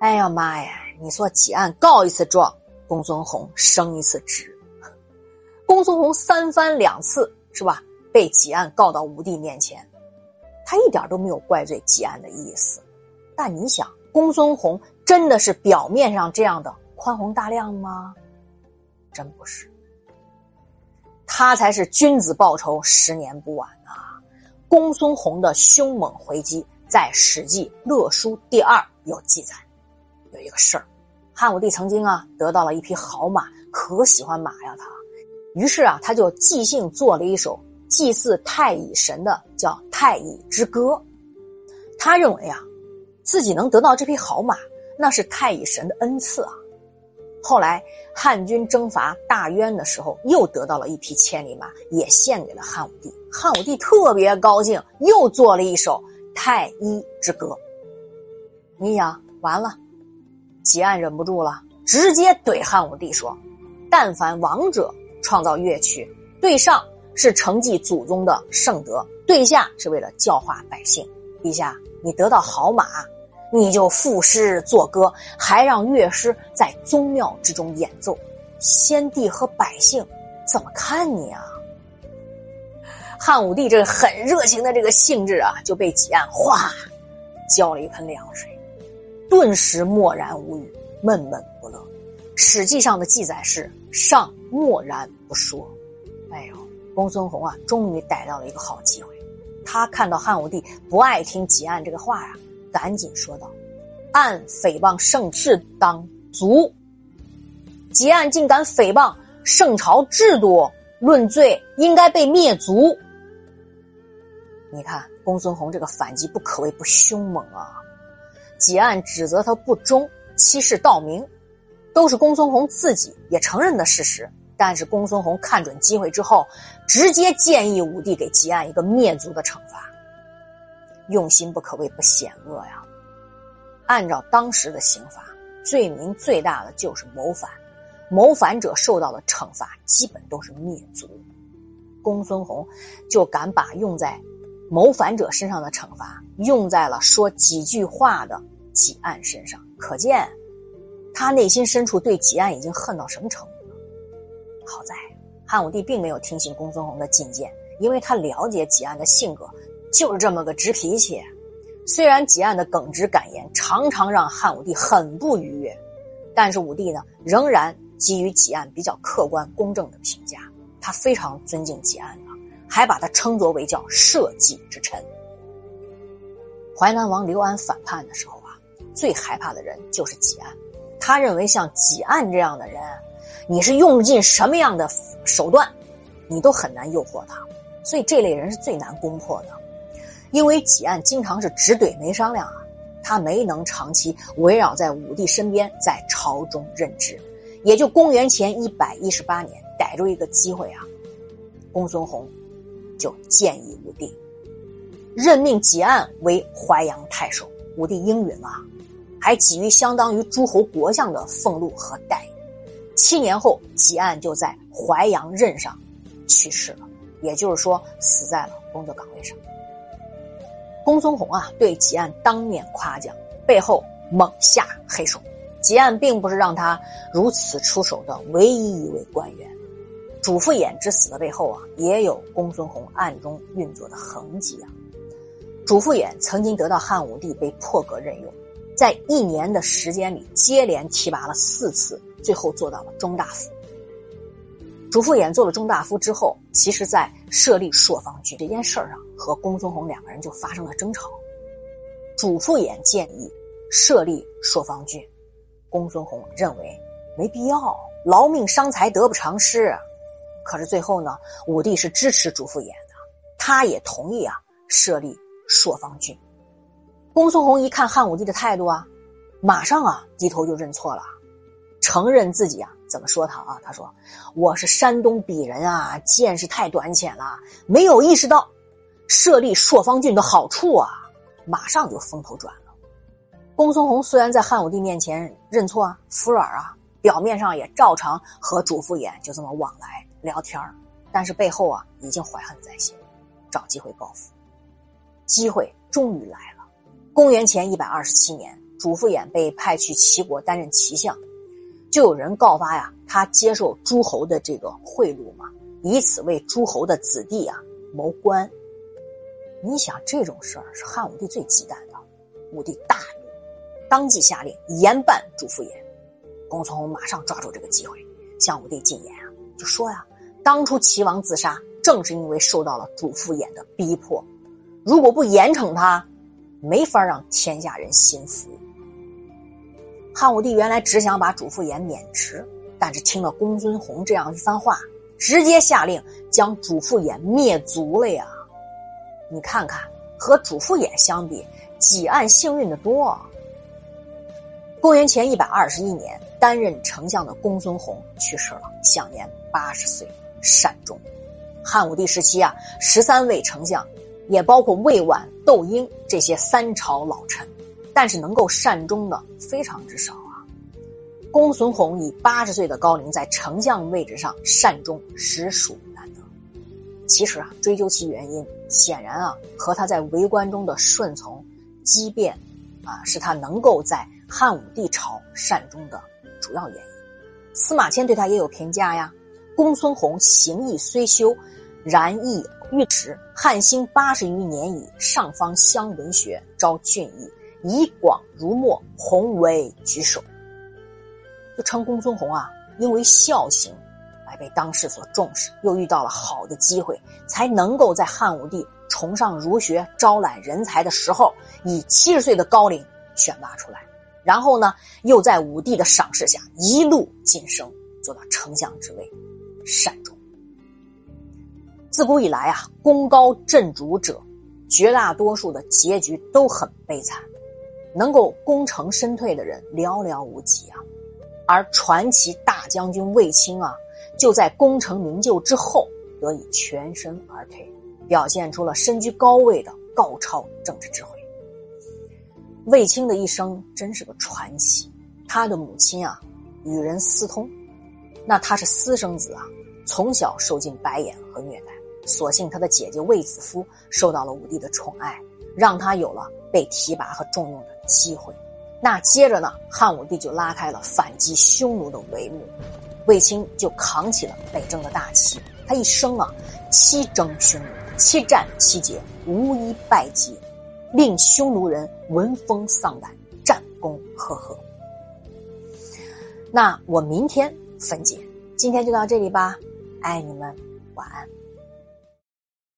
哎呀妈呀！你说济安告一次状，公孙弘升一次职。公孙弘三番两次是吧？被济安告到武帝面前，他一点都没有怪罪济安的意思。但你想，公孙弘真的是表面上这样的宽宏大量吗？真不是。他才是君子报仇，十年不晚啊！公孙弘的凶猛回击，在《史记·乐书》第二有记载。有一个事儿，汉武帝曾经啊得到了一匹好马，可喜欢马呀他，于是啊他就即兴做了一首祭祀太乙神的叫《太乙之歌》。他认为啊自己能得到这匹好马，那是太乙神的恩赐啊。后来汉军征伐大渊的时候，又得到了一匹千里马，也献给了汉武帝。汉武帝特别高兴，又做了一首《太医之歌》。你想，完了。吉安忍不住了，直接怼汉武帝说：“但凡王者创造乐曲，对上是承继祖宗的圣德，对下是为了教化百姓。陛下，你得到好马，你就赋诗作歌，还让乐师在宗庙之中演奏，先帝和百姓怎么看你啊？”汉武帝这很热情的这个兴致啊，就被吉安哗浇了一盆凉水。顿时默然无语，闷闷不乐。史记上的记载是上默然不说。哎呦，公孙弘啊，终于逮到了一个好机会。他看到汉武帝不爱听吉案这个话呀，赶紧说道：“按诽谤圣制当足。吉案竟敢诽谤圣朝制度，论罪应该被灭族。”你看公孙弘这个反击不可谓不凶猛啊。几案指责他不忠、欺世盗名，都是公孙弘自己也承认的事实。但是公孙弘看准机会之后，直接建议武帝给吉案一个灭族的惩罚，用心不可谓不险恶呀。按照当时的刑罚，罪名最大的就是谋反，谋反者受到的惩罚基本都是灭族。公孙弘就敢把用在。谋反者身上的惩罚用在了说几句话的己案身上，可见他内心深处对己案已经恨到什么程度了。好在汉武帝并没有听信公孙弘的进谏，因为他了解己案的性格，就是这么个直脾气。虽然己案的耿直敢言常常让汉武帝很不愉悦，但是武帝呢仍然给予己案比较客观公正的评价，他非常尊敬己案。还把他称作为叫社稷之臣。淮南王刘安反叛的时候啊，最害怕的人就是济安。他认为像济安这样的人，你是用尽什么样的手段，你都很难诱惑他。所以这类人是最难攻破的，因为济安经常是直怼没商量啊，他没能长期围绕在武帝身边，在朝中任职。也就公元前一百一十八年，逮住一个机会啊，公孙弘。就建议武帝任命己案为淮阳太守，武帝应允了，还给予相当于诸侯国相的俸禄和待遇。七年后，己案就在淮阳任上去世了，也就是说，死在了工作岗位上。公孙弘啊，对己案当面夸奖，背后猛下黑手。己案并不是让他如此出手的唯一一位官员。主父偃之死的背后啊，也有公孙弘暗中运作的痕迹啊。主父偃曾经得到汉武帝被破格任用，在一年的时间里接连提拔了四次，最后做到了中大夫。主父偃做了中大夫之后，其实在设立朔方郡这件事儿上，和公孙弘两个人就发生了争吵。主父偃建议设立朔方郡，公孙弘认为没必要，劳命伤财，得不偿失。可是最后呢，武帝是支持主父偃的，他也同意啊设立朔方郡。公孙弘一看汉武帝的态度啊，马上啊低头就认错了，承认自己啊怎么说他啊？他说：“我是山东鄙人啊，见识太短浅了，没有意识到设立朔方郡的好处啊。”马上就风头转了。公孙弘虽然在汉武帝面前认错啊、服软啊，表面上也照常和主父偃就这么往来。聊天儿但是背后啊已经怀恨在心，找机会报复。机会终于来了。公元前一百二十七年，主父偃被派去齐国担任齐相，就有人告发呀，他接受诸侯的这个贿赂嘛，以此为诸侯的子弟啊谋官。你想这种事儿是汉武帝最忌惮的，武帝大怒，当即下令严办主父偃。公孙弘马上抓住这个机会向武帝进言啊，就说呀，当初齐王自杀正是因为受到了主父偃的逼迫，如果不严惩他，没法让天下人心服。汉武帝原来只想把主父偃免职，但是听了公孙弘这样一番话，直接下令将主父偃灭族了呀！你看看，和主父偃相比，几案幸运的多。公元前一百二十一年，担任丞相的公孙弘去世了，享年八十岁，善终。汉武帝时期啊，十三位丞相，也包括魏婉、窦婴这些三朝老臣。但是能够善终的非常之少啊！公孙弘以八十岁的高龄在丞相位置上善终，实属难得。其实啊，追究其原因，显然啊，和他在为官中的顺从、机变，啊，是他能够在汉武帝朝善终的主要原因。司马迁对他也有评价呀：公孙弘行义虽修，然义欲直。汉兴八十余年矣，上方乡文学，招俊逸。以广如墨，宏为举首。就称公孙弘啊，因为孝行，而被当世所重视，又遇到了好的机会，才能够在汉武帝崇尚儒学、招揽人才的时候，以七十岁的高龄选拔出来，然后呢，又在武帝的赏识下一路晋升，做到丞相之位，善终。自古以来啊，功高震主者，绝大多数的结局都很悲惨。能够功成身退的人寥寥无几啊，而传奇大将军卫青啊，就在功成名就之后得以全身而退，表现出了身居高位的高超政治智慧。卫青的一生真是个传奇，他的母亲啊与人私通，那他是私生子啊，从小受尽白眼和虐待，所幸他的姐姐卫子夫受到了武帝的宠爱。让他有了被提拔和重用的机会，那接着呢，汉武帝就拉开了反击匈奴的帷幕，卫青就扛起了北征的大旗。他一生啊，七征匈奴，七战七捷，无一败绩，令匈奴人闻风丧胆，战功赫赫。那我明天分解，今天就到这里吧，爱你们，晚安。